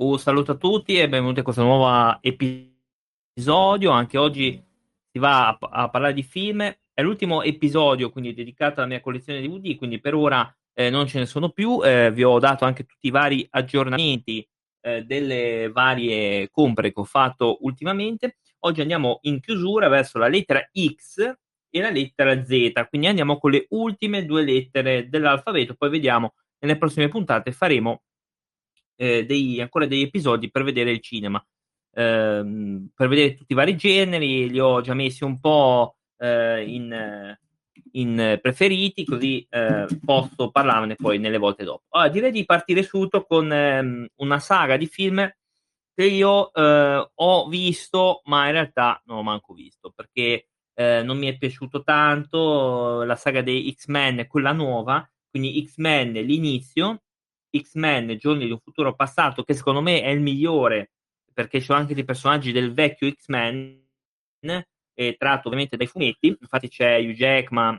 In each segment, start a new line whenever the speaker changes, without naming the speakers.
Un saluto a tutti e benvenuti a questo nuovo episodio. Anche oggi si va a, a parlare di film. È l'ultimo episodio, quindi dedicato alla mia collezione di DVD, quindi per ora eh, non ce ne sono più. Eh, vi ho dato anche tutti i vari aggiornamenti eh, delle varie compere che ho fatto ultimamente. Oggi andiamo in chiusura verso la lettera X e la lettera Z, quindi andiamo con le ultime due lettere dell'alfabeto, poi vediamo nelle prossime puntate faremo eh, dei, ancora degli episodi per vedere il cinema. Eh, per vedere tutti i vari generi, li ho già messi un po' eh, in, in, preferiti, così eh, posso parlarne poi nelle volte dopo. Allora, direi di partire subito con ehm, una saga di film che io eh, ho visto, ma in realtà non ho manco visto perché eh, non mi è piaciuto tanto la saga dei X-Men, quella nuova, quindi X-Men l'inizio X-Men Giorni di un futuro passato, che secondo me è il migliore, perché c'è anche dei personaggi del vecchio X-Men, eh, tratto ovviamente dai fumetti, infatti c'è Hugh Jackman,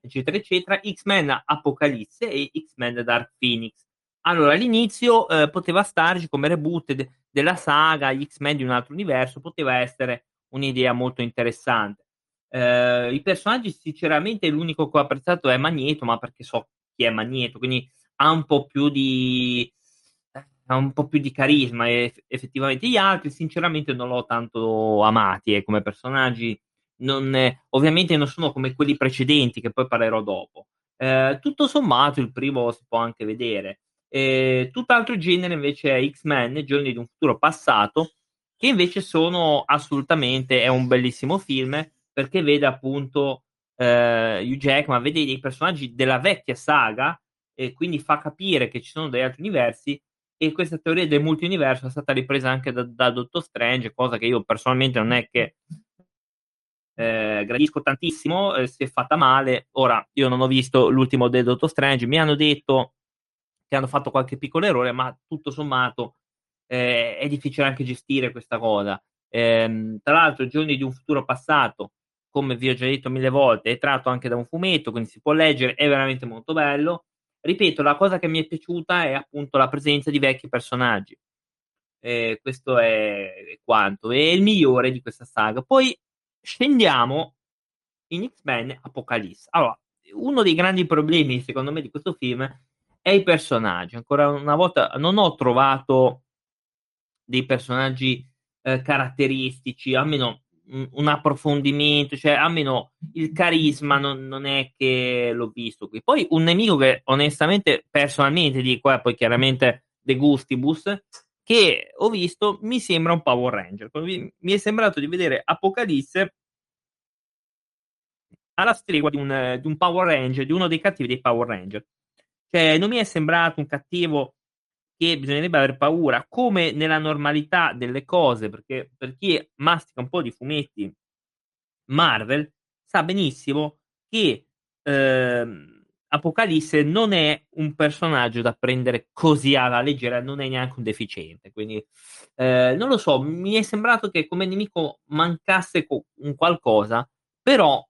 eccetera, eccetera, X-Men Apocalisse e X-Men Dark Phoenix. Allora, all'inizio eh, poteva starci come reboot de- della saga, gli X-Men di un altro universo, poteva essere un'idea molto interessante. Eh, I personaggi, sinceramente, l'unico che ho apprezzato è Magneto, ma perché so chi è Magneto, quindi ha un po' più di ha un po' più di carisma e effettivamente. Gli altri sinceramente non l'ho tanto amati eh, come personaggi. Non, eh, ovviamente non sono come quelli precedenti che poi parlerò dopo. Eh, tutto sommato il primo si può anche vedere. Tutt'altro genere invece è X-Men Giorni di un futuro passato che invece sono assolutamente è un bellissimo film perché vede appunto eh, Hugh Jackman vede dei personaggi della vecchia saga e quindi fa capire che ci sono degli altri universi e questa teoria del multiuniverso è stata ripresa anche da, da Dottor Strange, cosa che io personalmente non è che eh, gradisco tantissimo, eh, si è fatta male. Ora, io non ho visto l'ultimo del Dottor Strange, mi hanno detto che hanno fatto qualche piccolo errore, ma tutto sommato eh, è difficile anche gestire questa cosa. Ehm, tra l'altro, giorni di un futuro passato, come vi ho già detto mille volte, è tratto anche da un fumetto, quindi si può leggere, è veramente molto bello ripeto, la cosa che mi è piaciuta è appunto la presenza di vecchi personaggi. Eh, questo è quanto, è il migliore di questa saga. Poi scendiamo in X-Men Apocalypse. Allora, uno dei grandi problemi, secondo me, di questo film è i personaggi. Ancora una volta non ho trovato dei personaggi eh, caratteristici, almeno un approfondimento, cioè almeno il carisma non, non, è che l'ho visto qui. Poi un nemico che onestamente, personalmente dico, eh, poi chiaramente De Gustibus, che ho visto, mi sembra un Power Ranger. Mi è sembrato di vedere Apocalisse alla stregua di un, di un Power Ranger, di uno dei cattivi dei Power Ranger. Cioè, non mi è sembrato un cattivo che bisognerebbe avere paura, come nella normalità delle cose, perché per chi mastica un po' di fumetti Marvel sa benissimo che eh, Apocalisse non è un personaggio da prendere così alla leggera, non è neanche un deficiente. Quindi eh, non lo so, mi è sembrato che come nemico mancasse un qualcosa, però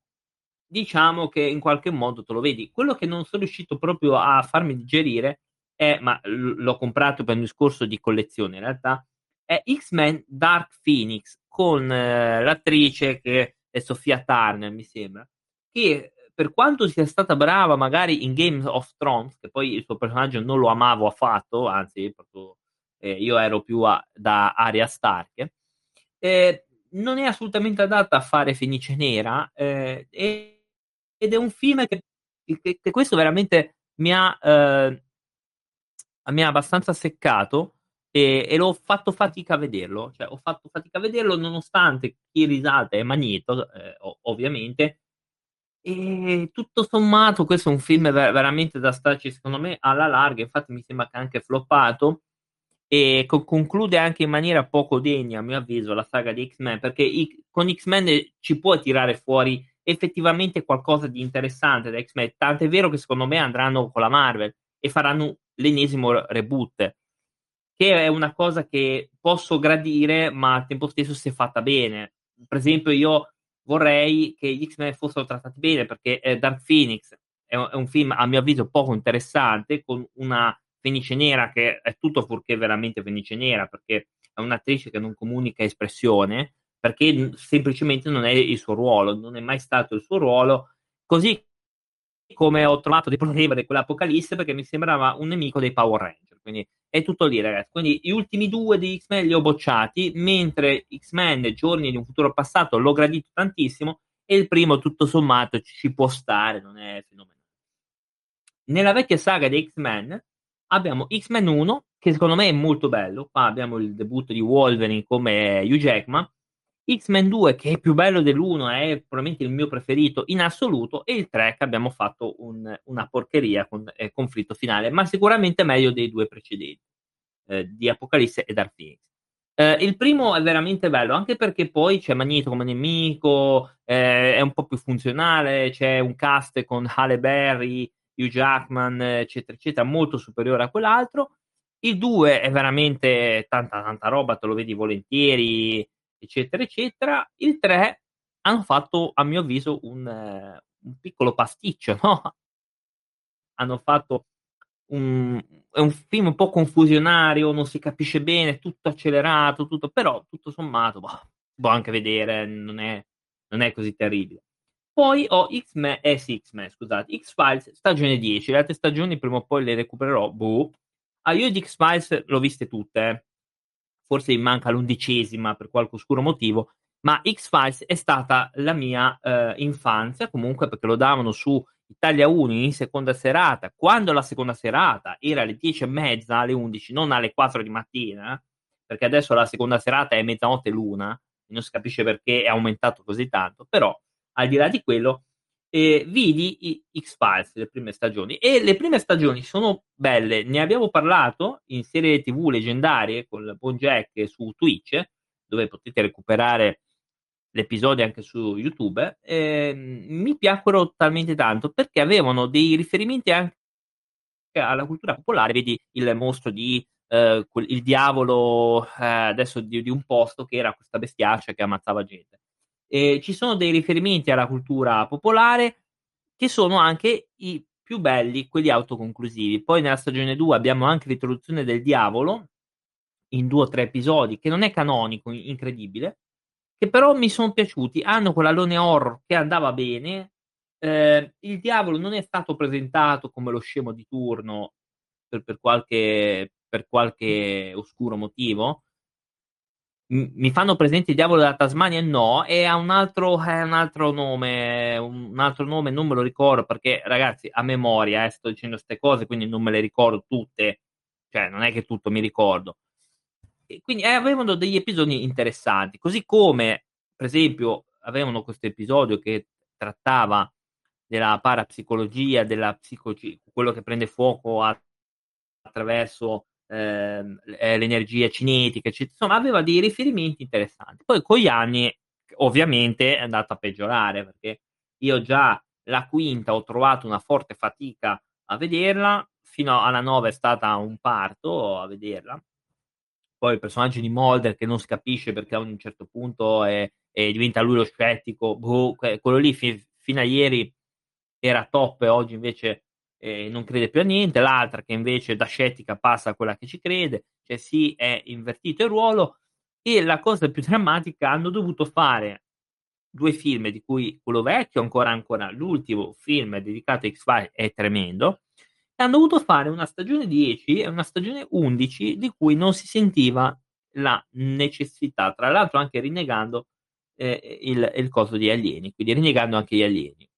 diciamo che in qualche modo te lo vedi. Quello che non sono riuscito proprio a farmi digerire è, ma l'ho comprato per un discorso di collezione in realtà, è X-Men Dark Phoenix con eh, l'attrice che è Sofia Turner, mi sembra, che per quanto sia stata brava magari in Game of Thrones, che poi il suo personaggio non lo amavo affatto, anzi proprio, eh, io ero più a, da Aria Stark, eh, non è assolutamente adatta a fare Fenice Nera eh, ed è un film che, che, che questo veramente mi ha mi ha abbastanza seccato e, e, l'ho fatto fatica a vederlo. Cioè, ho fatto fatica a vederlo nonostante chi risate è Magneto, eh, ovviamente. E tutto sommato, questo è un film ver- veramente da starci, secondo me, alla larga. Infatti, mi sembra che anche floppato. E co- conclude anche in maniera poco degna, a mio avviso, la saga di X-Men. Perché i- con X-Men ci può tirare fuori effettivamente qualcosa di interessante da X-Men. Tant'è vero che secondo me andranno con la Marvel e faranno l'ennesimo reboot, che è una cosa che posso gradire, ma al tempo stesso se fatta bene. Per esempio, io vorrei che gli X-Men fossero trattati bene, perché eh, Dark Phoenix è un, è un, film, a mio avviso, poco interessante, con una Fenice Nera, che è tutto fuorché veramente Fenice Nera, perché è un'attrice che non comunica espressione, perché semplicemente non è il suo ruolo, non è mai stato il suo ruolo, così come ho trovato dei problemi di quell'Apocalisse perché mi sembrava un nemico dei Power Ranger, quindi è tutto lì ragazzi, quindi gli ultimi due di X-Men li ho bocciati, mentre X-Men Giorni di un futuro passato l'ho gradito tantissimo e il primo tutto sommato ci può stare, non è fenomenale. Nella vecchia saga di X-Men abbiamo X-Men 1 che secondo me è molto bello, qua abbiamo il debutto di Wolverine come Hugh Jackman, X-Men 2 che è più bello dell'1 è probabilmente il mio preferito in assoluto e il 3 che abbiamo fatto un, una porcheria con eh, conflitto finale ma sicuramente meglio dei due precedenti eh, di Apocalisse e Dark Phoenix. Eh, il primo è veramente bello anche perché poi c'è Magneto come nemico eh, è un po' più funzionale c'è un cast con Halle Berry Hugh Jackman eccetera eccetera molto superiore a quell'altro. Il 2 è veramente tanta tanta roba te lo vedi volentieri eccetera, eccetera. Il 3 hanno fatto, a mio avviso, un, un piccolo pasticcio, no? Hanno fatto un, è un film un po' confusionario, non si capisce bene, tutto accelerato, tutto, però tutto sommato boh, può anche vedere, non è, non è così terribile. Poi ho X-Men, eh sì, X-Men, scusate, X-Files stagione 10, le altre stagioni prima o poi le recupererò, boh. Ah, io di X-Files l'ho viste tutte, eh forse mi manca l'undicesima per qualche oscuro motivo, ma X-Files è stata la mia eh, infanzia, comunque perché lo davano su Italia 1 in seconda serata, quando la seconda serata era alle 10 e mezza, alle 11, non alle 4 di mattina, perché adesso la seconda serata è mezzanotte l'una, non si capisce perché è aumentato così tanto, però al di là di quello eh, vidi X-Files, le prime stagioni, e le prime stagioni sono belle, ne abbiamo parlato in serie tv leggendarie con il buon Jack su Twitch, dove potete recuperare l'episodio anche su YouTube, eh, mi piacquero talmente tanto perché avevano dei riferimenti anche alla cultura popolare, vedi il mostro di eh, il diavolo eh, adesso di, di, un posto che era questa bestiaccia che ammazzava gente eh, ci sono dei riferimenti alla cultura popolare che sono anche i più belli, quelli autoconclusivi. Poi nella stagione 2 abbiamo anche l'introduzione del diavolo in due o tre episodi, che non è canonico, incredibile, che però mi sono piaciuti. Hanno quell'alone horror che andava bene. Eh, il diavolo non è stato presentato come lo scemo di turno per, per, qualche, per qualche oscuro motivo mi fanno presente il diavolo della Tasmania? No, ha un altro, è un altro nome, un altro nome non me lo ricordo perché ragazzi a memoria eh, sto dicendo queste cose quindi non me le ricordo tutte, cioè non è che tutto mi ricordo. E quindi eh, avevano degli episodi interessanti, così come per esempio avevano questo episodio che trattava della parapsicologia, della psicologia, quello che prende fuoco attraverso Ehm, eh, l'energia cinetica, eccetera. insomma aveva dei riferimenti interessanti. Poi con gli anni ovviamente è andato a peggiorare perché io già la quinta ho trovato una forte fatica a vederla, fino alla nove è stata un parto a vederla. Poi il personaggio di Mulder che non si capisce perché a un certo punto è, è diventa lui lo scettico, boh, quello lì fi- fino a ieri era top e oggi invece eh, non crede più a niente, l'altra che invece da scettica passa a quella che ci crede, cioè si è invertito il ruolo e la cosa più drammatica hanno dovuto fare due film di cui quello vecchio ancora ancora l'ultimo film dedicato a X-Files è tremendo e hanno dovuto fare una stagione 10 e una stagione 11 di cui non si sentiva la necessità, tra l'altro anche rinnegando eh, il, il coso di alieni, quindi rinnegando anche gli alieni.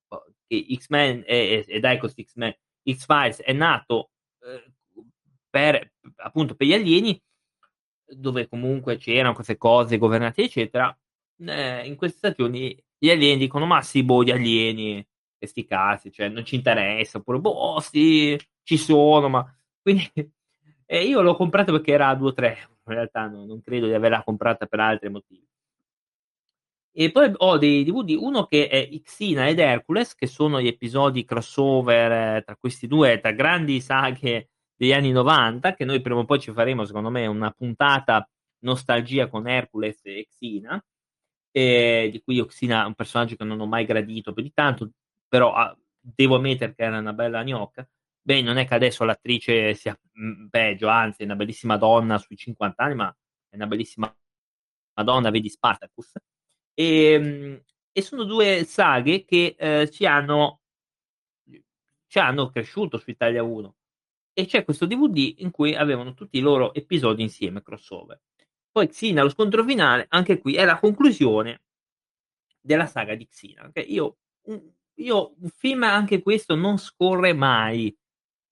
Che X-Men e, e, e X-Men X-Files è nato eh, per, appunto per gli alieni, dove comunque c'erano queste cose governate, eccetera. Eh, in queste stagioni gli alieni dicono: Ma sì, boh, gli alieni, e sti cazzi, cioè non ci interessa, oppure boh, sì, ci sono, ma quindi eh, io l'ho comprata perché era a 2-3 in realtà no, non credo di averla comprata per altri motivi. E poi ho dei DVD, uno che è Xina ed Hercules, che sono gli episodi crossover eh, tra questi due, tra grandi saghe degli anni 90, che noi prima o poi ci faremo, secondo me, una puntata nostalgia con Hercules e Xina, eh, di cui Xina è un personaggio che non ho mai gradito più di tanto, però ah, devo ammettere che era una bella gnocca. beh, non è che adesso l'attrice sia mm, peggio, anzi è una bellissima donna sui 50 anni, ma è una bellissima donna, vedi Spartacus. E, ehm, e sono due saghe che eh, ci, hanno, ci hanno cresciuto su Italia 1 e c'è questo DVD in cui avevano tutti i loro episodi insieme, crossover. Poi Xina, lo scontro finale, anche qui è la conclusione della saga di Xina. Okay? Io, io, un film anche questo non scorre mai.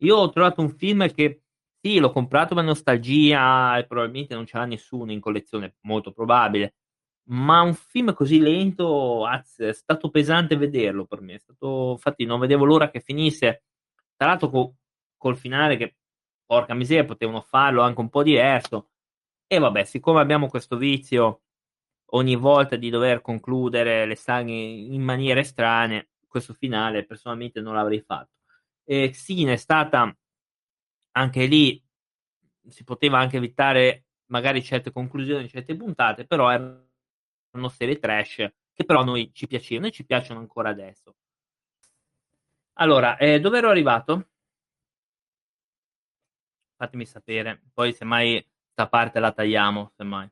Io ho trovato un film che sì, l'ho comprato per nostalgia e probabilmente non ce l'ha nessuno in collezione, molto probabile. Ma un film così lento, azz, è stato pesante vederlo per me. Stato, infatti, non vedevo l'ora che finisse. Tra l'altro, co- col finale che, porca miseria, potevano farlo anche un po' diverso. E vabbè, siccome abbiamo questo vizio ogni volta di dover concludere le saghe in maniere strane, questo finale personalmente non l'avrei fatto. E Xine è stata anche lì, si poteva anche evitare magari certe conclusioni, certe puntate, però erano serie trash che però a noi ci piacevano e ci piacciono ancora adesso. Allora, eh, dove ero arrivato? Fatemi sapere, poi semmai sta parte la tagliamo, semmai.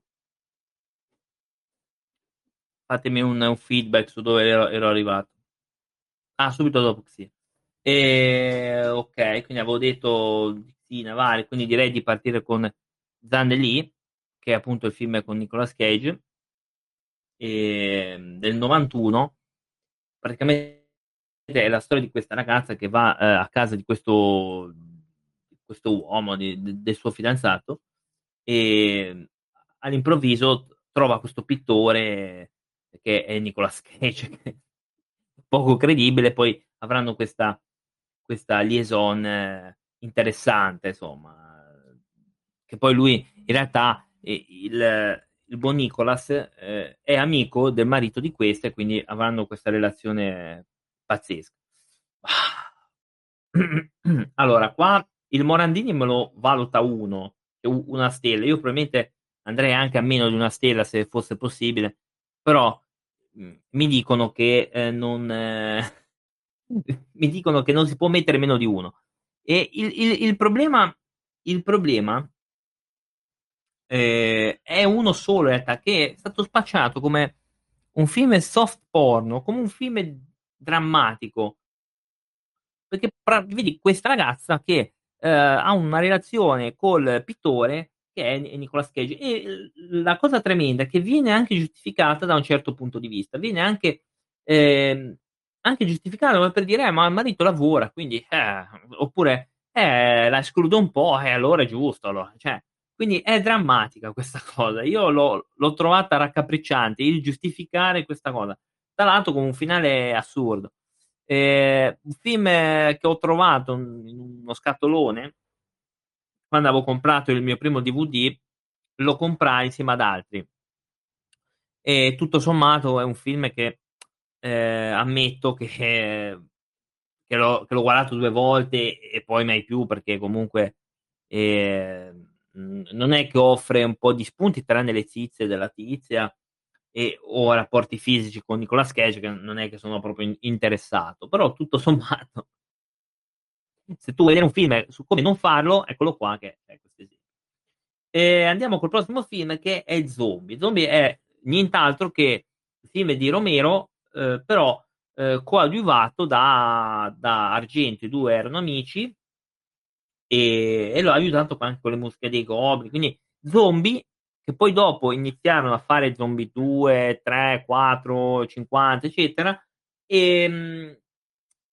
Fatemi un, un feedback su dove ero, ero, arrivato. Ah, subito dopo sì. E, ok, quindi avevo detto sì, navale, quindi direi di partire con Zanelli, che è appunto il film con Nicolas Cage, e, del 91. Praticamente è la storia di questa ragazza che va eh, a casa di questo, questo uomo, di, di, del suo fidanzato, e all'improvviso trova questo pittore che è Nicolas Cage, che è poco credibile, poi avranno questa, questa liaison eh, interessante, insomma, che poi lui in realtà il, il buon Nicolas eh, è amico del marito di questa e quindi avranno questa relazione pazzesca. Allora, qua il Morandini me lo valuta uno, una stella. Io probabilmente andrei anche a meno di una stella se fosse possibile, però mh, mi dicono che eh, non eh, mi dicono che non si può mettere meno di uno. E il, il, il problema, il problema eh, è uno solo in realtà, che è stato spacciato come un film soft porno, come un film drammatico. Perché vedi questa ragazza che eh, ha una relazione col pittore che è Nicolas Cage e la cosa tremenda è che viene anche giustificata da un certo punto di vista, viene anche, eh, anche giustificata per dire eh, ma il marito lavora, quindi eh, oppure eh, la escludo un po' e allora è giusto. Allora. Cioè, quindi è drammatica questa cosa. Io l'ho, l'ho, trovata raccapricciante il giustificare questa cosa. Tra l'altro, con un finale assurdo. Eh, un film che ho trovato in uno scatolone quando avevo comprato il mio primo DVD, lo comprai insieme ad altri. E tutto sommato è un film che eh, ammetto che, che, l'ho, che, l'ho, guardato due volte e poi mai più perché comunque eh, non è che offre un po' di spunti tranne le tizie della tizia e, o rapporti fisici con Nicolas Cage che non è che sono proprio interessato però tutto sommato se tu vuoi un film su come non farlo eccolo qua che è questo esempio. E andiamo col prossimo film che è Zombie. Zombie è nient'altro che il film di Romero eh, però eh, coadiuvato da, da Argento i due erano amici e, e lo aiutato anche con le musiche dei Goblin. Quindi zombie che poi dopo iniziarono a fare zombie 2, 3, 4, 50, eccetera. E,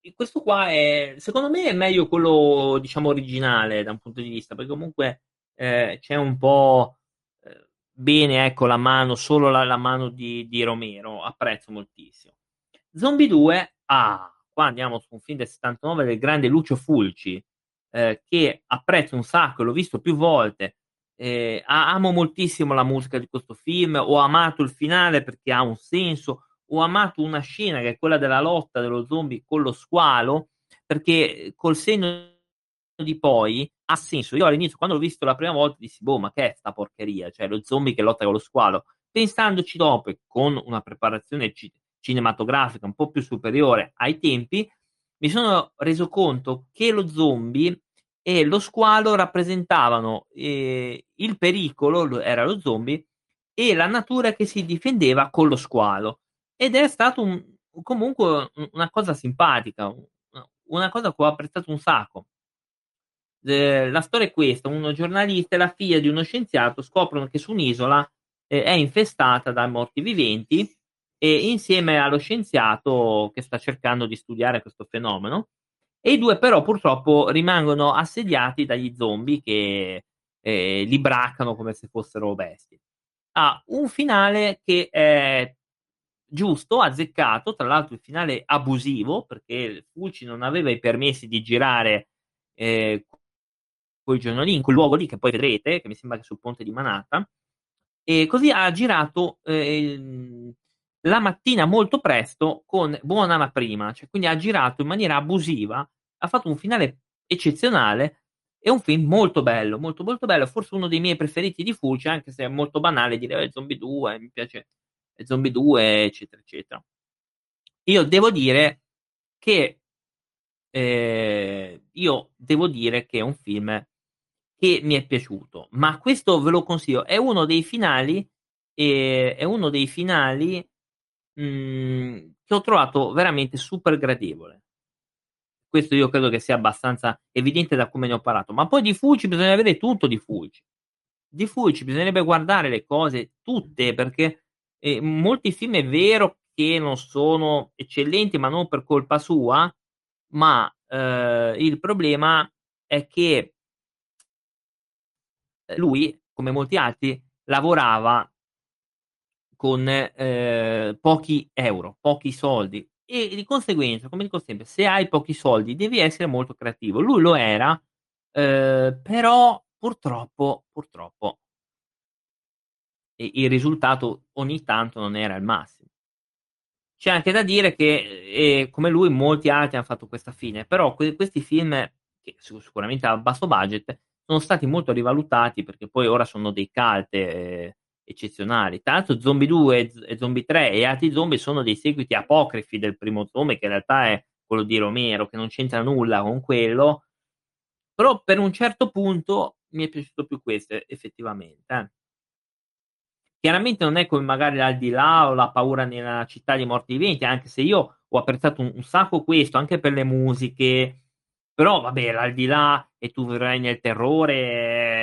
e questo qua è, secondo me, è meglio quello, diciamo, originale da un punto di vista, perché comunque eh, c'è un po' eh, bene, ecco, la mano, solo la, la mano di, di, Romero, apprezzo moltissimo. Zombie 2, ah, qua andiamo su un film del 79 del grande Lucio Fulci, eh, che apprezzo un sacco, l'ho visto più volte. Eh, amo moltissimo la musica di questo film, ho amato il finale perché ha un senso, ho amato una scena che è quella della lotta dello zombie con lo squalo, perché col senno di poi ha senso. Io all'inizio, quando l'ho visto la prima volta, dissi, boh, ma che è sta porcheria? Cioè, lo zombie che lotta con lo squalo. Pensandoci dopo, con una preparazione ci- cinematografica un po' più superiore ai tempi, mi sono reso conto che lo zombie e lo squalo rappresentavano eh, il pericolo, era lo zombie, e la natura che si difendeva con lo squalo. Ed è stato un, comunque una cosa simpatica, una cosa che ho apprezzato un sacco. Eh, la storia è questa: uno giornalista e la figlia di uno scienziato scoprono che su un'isola eh, è infestata da morti viventi e insieme allo scienziato che sta cercando di studiare questo fenomeno. E i due però purtroppo rimangono assediati dagli zombie che eh, li braccano come se fossero bestie. Ha un finale che è giusto, azzeccato, tra l'altro il finale abusivo, perché Fulci non aveva i permessi di girare eh, quel giorno lì, in quel luogo lì che poi vedrete, che mi sembra che sul ponte di Manhattan, e così ha girato eh, la mattina molto presto con buona la prima, cioè quindi ha girato in maniera abusiva, ha fatto un finale eccezionale è un film molto bello, molto molto bello, forse uno dei miei preferiti di Fulci, anche se è molto banale dire eh, Zombie 2, mi piace Zombie 2, eccetera, eccetera. Io devo dire che eh, io devo dire che è un film che mi è piaciuto, ma questo ve lo consiglio, è uno dei finali eh, è uno dei finali mh, mm, che ho trovato veramente super gradevole. Questo io credo che sia abbastanza evidente da come ne ho parlato, ma poi di Fulci bisogna avere tutto di Fulci. Di Fulci bisognerebbe guardare le cose tutte perché eh, molti film è vero che non sono eccellenti, ma non per colpa sua, ma eh, il problema è che lui, come molti altri, lavorava con eh, pochi euro, pochi soldi e di conseguenza, come dico sempre, se hai pochi soldi devi essere molto creativo. Lui lo era, eh, però purtroppo, purtroppo il risultato ogni tanto non era il massimo. C'è anche da dire che, eh, come lui, molti altri hanno fatto questa fine, però que- questi film, che sicuramente a basso budget, sono stati molto rivalutati perché poi ora sono dei cult eh, eccezionali. Tra l'altro, Zombie 2 e Zombie 3 e altri zombie sono dei seguiti apocrifi del primo zombie, che in realtà è quello di Romero, che non c'entra nulla con quello. Però per un certo punto mi è piaciuto più questo, effettivamente. Eh. Chiaramente non è come magari l'aldilà o la paura nella città dei morti viventi, anche se io ho apprezzato un, un sacco questo, anche per le musiche. Però vabbè, l'aldilà e tu vivrai nel terrore,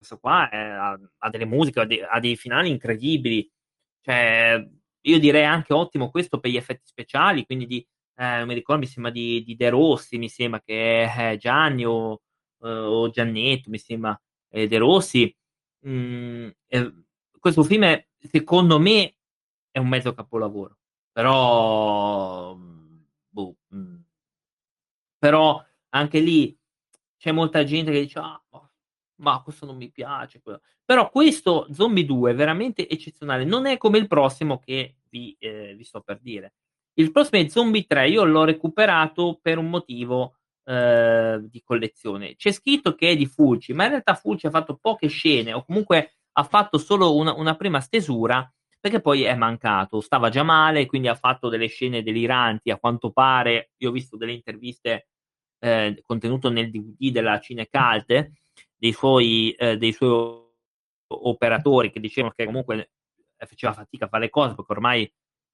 questo qua è, ha, ha, delle musiche, ha, de, ha, dei finali incredibili. Cioè, io direi anche ottimo questo per gli effetti speciali, quindi di, eh, mi ricordo, mi sembra di, di De Rossi, mi sembra che è Gianni o, eh, o Giannetto, mi sembra eh, De Rossi. Mm, eh, questo film è, secondo me è un mezzo capolavoro però boh, mm. però anche lì c'è molta gente che dice ah, ma questo non mi piace però questo Zombie 2 è veramente eccezionale non è come il prossimo che vi, eh, vi sto per dire. Il prossimo è Zombie 3 io l'ho recuperato per un motivo eh, di collezione. C'è scritto che è di Fulci ma in realtà Fulci ha fatto poche scene o comunque ha fatto solo una, una prima stesura perché poi è mancato, stava già male, quindi ha fatto delle scene deliranti, a quanto pare, io ho visto delle interviste eh, contenute nel DVD della Cinecalte, dei suoi, eh, dei suoi operatori che dicevano che comunque faceva fatica a fare le cose perché ormai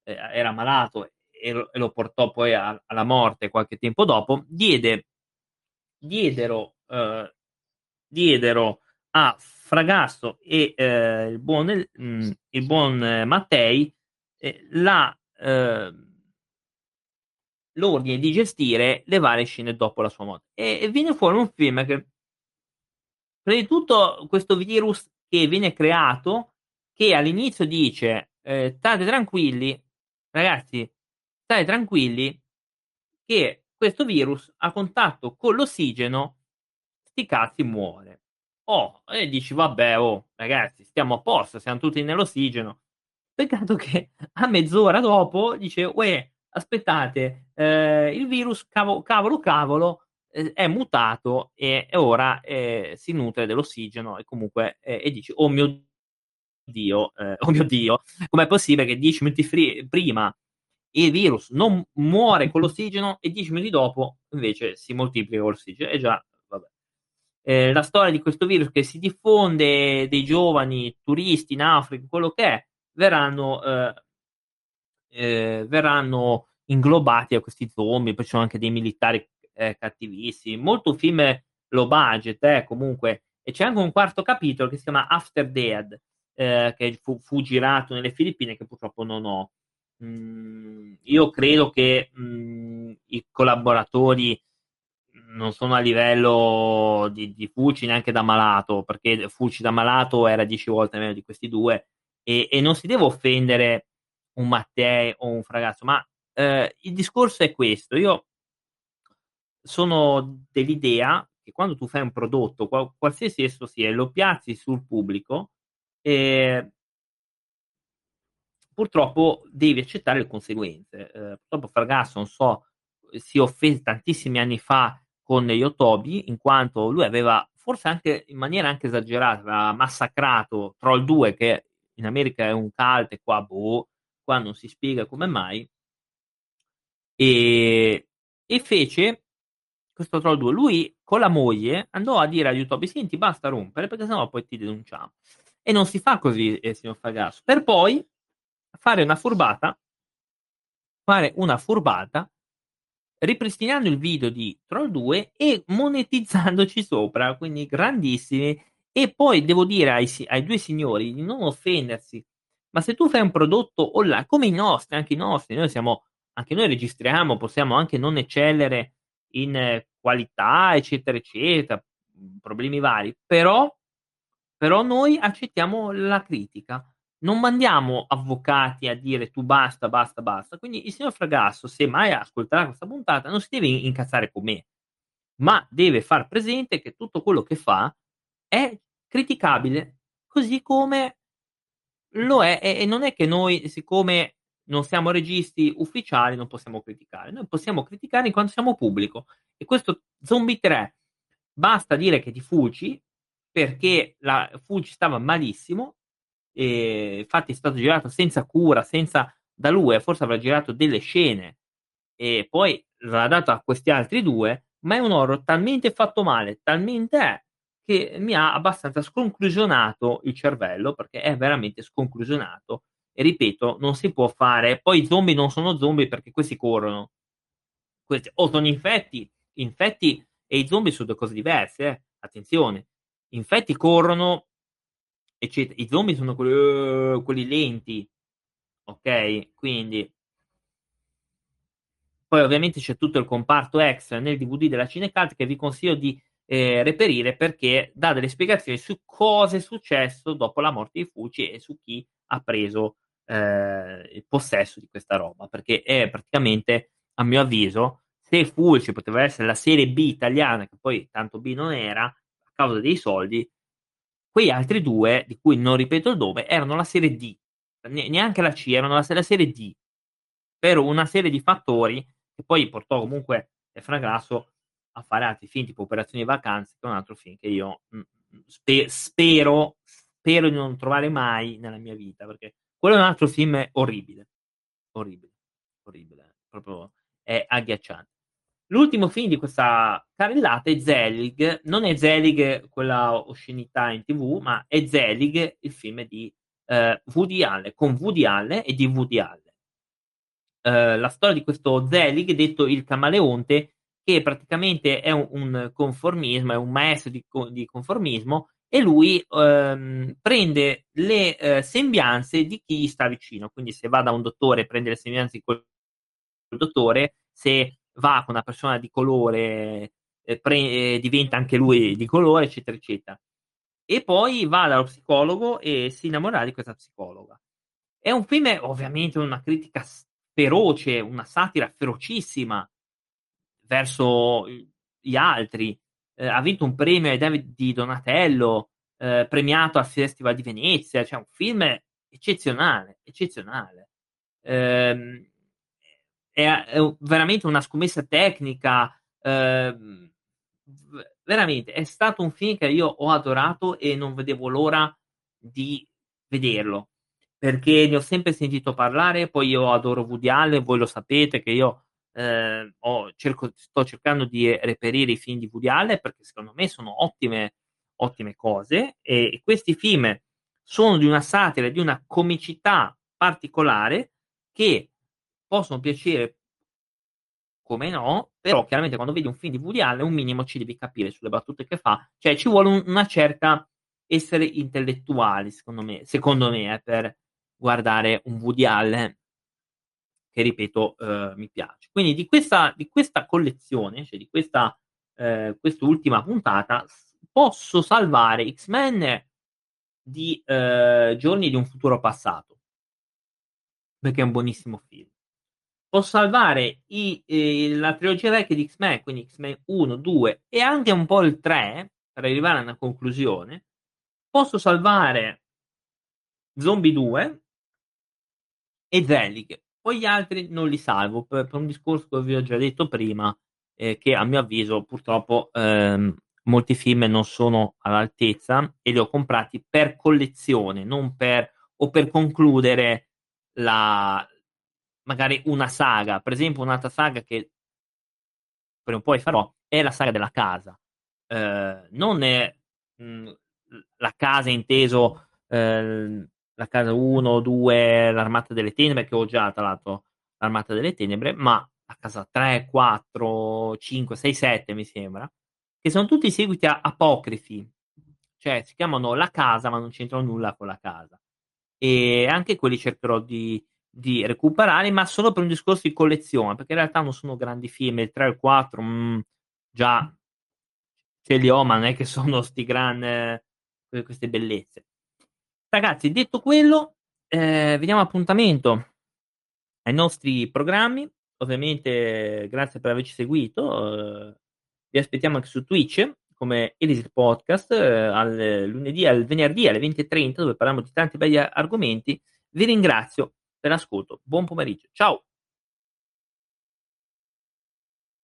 eh, era malato e lo, e lo portò poi a, alla morte qualche tempo dopo, diede, diedero, eh, diedero a Fragasso e eh, il buon, mh, mm, il buon eh, Mattei eh, la, ehm, l'ordine di gestire le varie scene dopo la sua morte. E, e viene fuori un film che, prima di tutto, questo virus che viene creato, che all'inizio dice, eh, state tranquilli, ragazzi, state tranquilli, che questo virus a contatto con l'ossigeno, sti cazzi muore. Oh, e dici, vabbè, oh, ragazzi, stiamo a posto, siamo tutti nell'ossigeno. Peccato che a mezz'ora dopo dice, uè, aspettate, eh, il virus, cavolo, cavolo, cavolo eh, è mutato e, ora eh, si nutre dell'ossigeno e comunque, eh, e dici, oh mio Dio, eh, oh mio Dio, com'è possibile che dieci minuti fri- prima il virus non muore con l'ossigeno e dieci minuti dopo invece si moltiplica con l'ossigeno. E già. Eh, la storia di questo virus che si diffonde, dei giovani turisti in Africa, quello che è, verranno, eh, eh, verranno inglobati da questi zombie. Poi ci sono anche dei militari eh, cattivissimi. Molto film low budget, eh, comunque. E c'è anche un quarto capitolo che si chiama After Dead, eh, che fu, fu, girato nelle Filippine, che purtroppo non ho. Mm, io credo che mm, i collaboratori non sono a livello di, di Fucci neanche da malato, perché Fucci da malato era dieci volte meno di questi due, e, e non si deve offendere un Mattei o un Fragazzo, ma eh, il discorso è questo. Io sono dell'idea che quando tu fai un prodotto, qual- qualsiasi esso sia, e lo piazzi sul pubblico, eh, purtroppo devi accettare le conseguenze. Eh, purtroppo non so, si offese tantissimi anni fa con Yotobi, in quanto lui aveva, forse anche in maniera anche esagerata, aveva massacrato Troll 2, che in America è un cult, e qua, boh, qua non si spiega come mai, e, e fece questo Troll 2. Lui con la moglie andò a dire a YouTube: Senti, basta rompere perché sennò poi ti denunciamo. E non si fa così, eh, signor Fagasso. Per poi fare una furbata, fare una furbata ripristinando il video di Troll 2 e monetizzandoci sopra, quindi grandissimi. E poi devo dire ai, ai due signori di non offendersi, ma se tu fai un prodotto online, come i nostri, anche i nostri, noi siamo, anche noi registriamo, possiamo anche non eccellere in eh, qualità, eccetera, eccetera, problemi vari, però, però noi accettiamo la critica. Non mandiamo avvocati a dire tu basta, basta, basta. Quindi il signor Fragasso, se mai ascolterà questa puntata, non si deve incazzare con me, ma deve far presente che tutto quello che fa è criticabile, così come lo è. E non è che noi, siccome non siamo registi ufficiali, non possiamo criticare. Noi possiamo criticare in quanto siamo pubblico. E questo Zombie 3 basta dire che ti fuggi perché la Fuji stava malissimo. E infatti è stato girato senza cura, senza da lui, forse avrà girato delle scene e poi l'ha dato a questi altri due. Ma è un horror talmente fatto male, talmente è che mi ha abbastanza sconclusionato il cervello perché è veramente sconclusionato ripeto, non si può fare. Poi i zombie non sono zombie perché questi corrono. Questi, o sono infetti. Infetti e i zombie sono due cose diverse. Eh? Attenzione. Infetti corrono, eccetera. I zombie sono quelli, uh, quelli lenti. Ok? Quindi. Poi ovviamente c'è tutto il comparto extra nel DVD della Cinecult che vi consiglio di eh, reperire perché dà delle spiegazioni su cosa è successo dopo la morte di Fuci e su chi ha preso eh, il possesso di questa roba, perché è praticamente, a mio avviso, se Fulci poteva essere la serie B italiana, che poi tanto B non era, a causa dei soldi, quei altri due, di cui non ripeto il nome, erano la serie D, neanche la C, erano la, la serie D, per una serie di fattori che poi portò comunque Fragrasso a fare altri film tipo Operazioni Vacanze, che è un altro film che io mh, mm, spe- spero, spero di non trovare mai nella mia vita, perché quello è un altro film orribile. Orribile, orribile, proprio è agghiacciante. L'ultimo film di questa carrellata è Zelig, non è Zelig quella oscenità in tv, ma è Zelig il film di eh, Woody Allen, con Woody Allen e di Woody Allen. Eh, la storia di questo Zelig, detto il camaleonte, che praticamente è un, un conformismo, è un maestro di, di conformismo e lui ehm, prende le eh, sembianze di chi gli sta vicino. Quindi, se va da un dottore, prende le sembianze di quel dottore, se va con una persona di colore, eh, pre- eh, diventa anche lui di colore, eccetera, eccetera. E poi va dallo psicologo e si innamora di questa psicologa. È un film, ovviamente, una critica feroce, una satira ferocissima verso gli altri eh, ha vinto un premio ai David di Donatello, eh, premiato al Festival di Venezia, cioè un film eccezionale, eccezionale. Eh, è, è, veramente una scommessa tecnica, ehm, veramente è stato un film che io ho adorato e non vedevo l'ora di vederlo. perché ne ho sempre sentito parlare, poi io adoro Woody Allen, voi lo sapete che io eh, ho, cerco, sto cercando di reperire i film di Woody Allen perché secondo me sono ottime, ottime cose e, e questi film sono di una satira, di una comicità particolare che possono piacere come no, però chiaramente quando vedi un film di Woody Allen un minimo ci devi capire sulle battute che fa, cioè ci vuole un, una certa essere intellettuali, secondo me, secondo me eh, per guardare un Woody Allen che ripeto eh, mi piace. Quindi di questa, di questa collezione, cioè di questa eh, quest'ultima puntata, posso salvare X-Men di eh, Giorni di un futuro passato, perché è un buonissimo film. Posso salvare i, eh, la trilogia vecchia di X-Men, quindi X-Men 1, 2 e anche un po' il 3, per arrivare a una conclusione. Posso salvare Zombie 2 e Zelig. Poi gli altri non li salvo per, per un discorso che vi ho già detto prima, eh, che a mio avviso purtroppo ehm, molti film non sono all'altezza e li ho comprati per collezione, non per o per concludere la magari una saga. Per esempio, un'altra saga che prima o poi farò è la saga della casa. Eh, non è mh, la casa inteso eh, la casa 1, 2, l'armata delle tenebre, che ho già tra l'altro l'armata delle tenebre, ma la casa 3, 4, 5, 6, 7 mi sembra, che sono tutti seguiti a apocrifi, cioè si chiamano La Casa ma non c'entrano nulla con la casa. E anche quelli cercherò di, di recuperare, ma solo per un discorso di collezione, perché in realtà non sono grandi film, il 3 e il 4 mh, già ce li ho, ma non è che sono sti gran, eh, queste bellezze. Ragazzi, detto quello, eh, vediamo appuntamento ai nostri programmi. Ovviamente, grazie per averci seguito. Eh, vi aspettiamo anche su Twitch come Elisir Podcast eh, al lunedì al venerdì alle 20.30 dove parliamo di tanti belli argomenti. Vi ringrazio per l'ascolto. Buon pomeriggio. Ciao!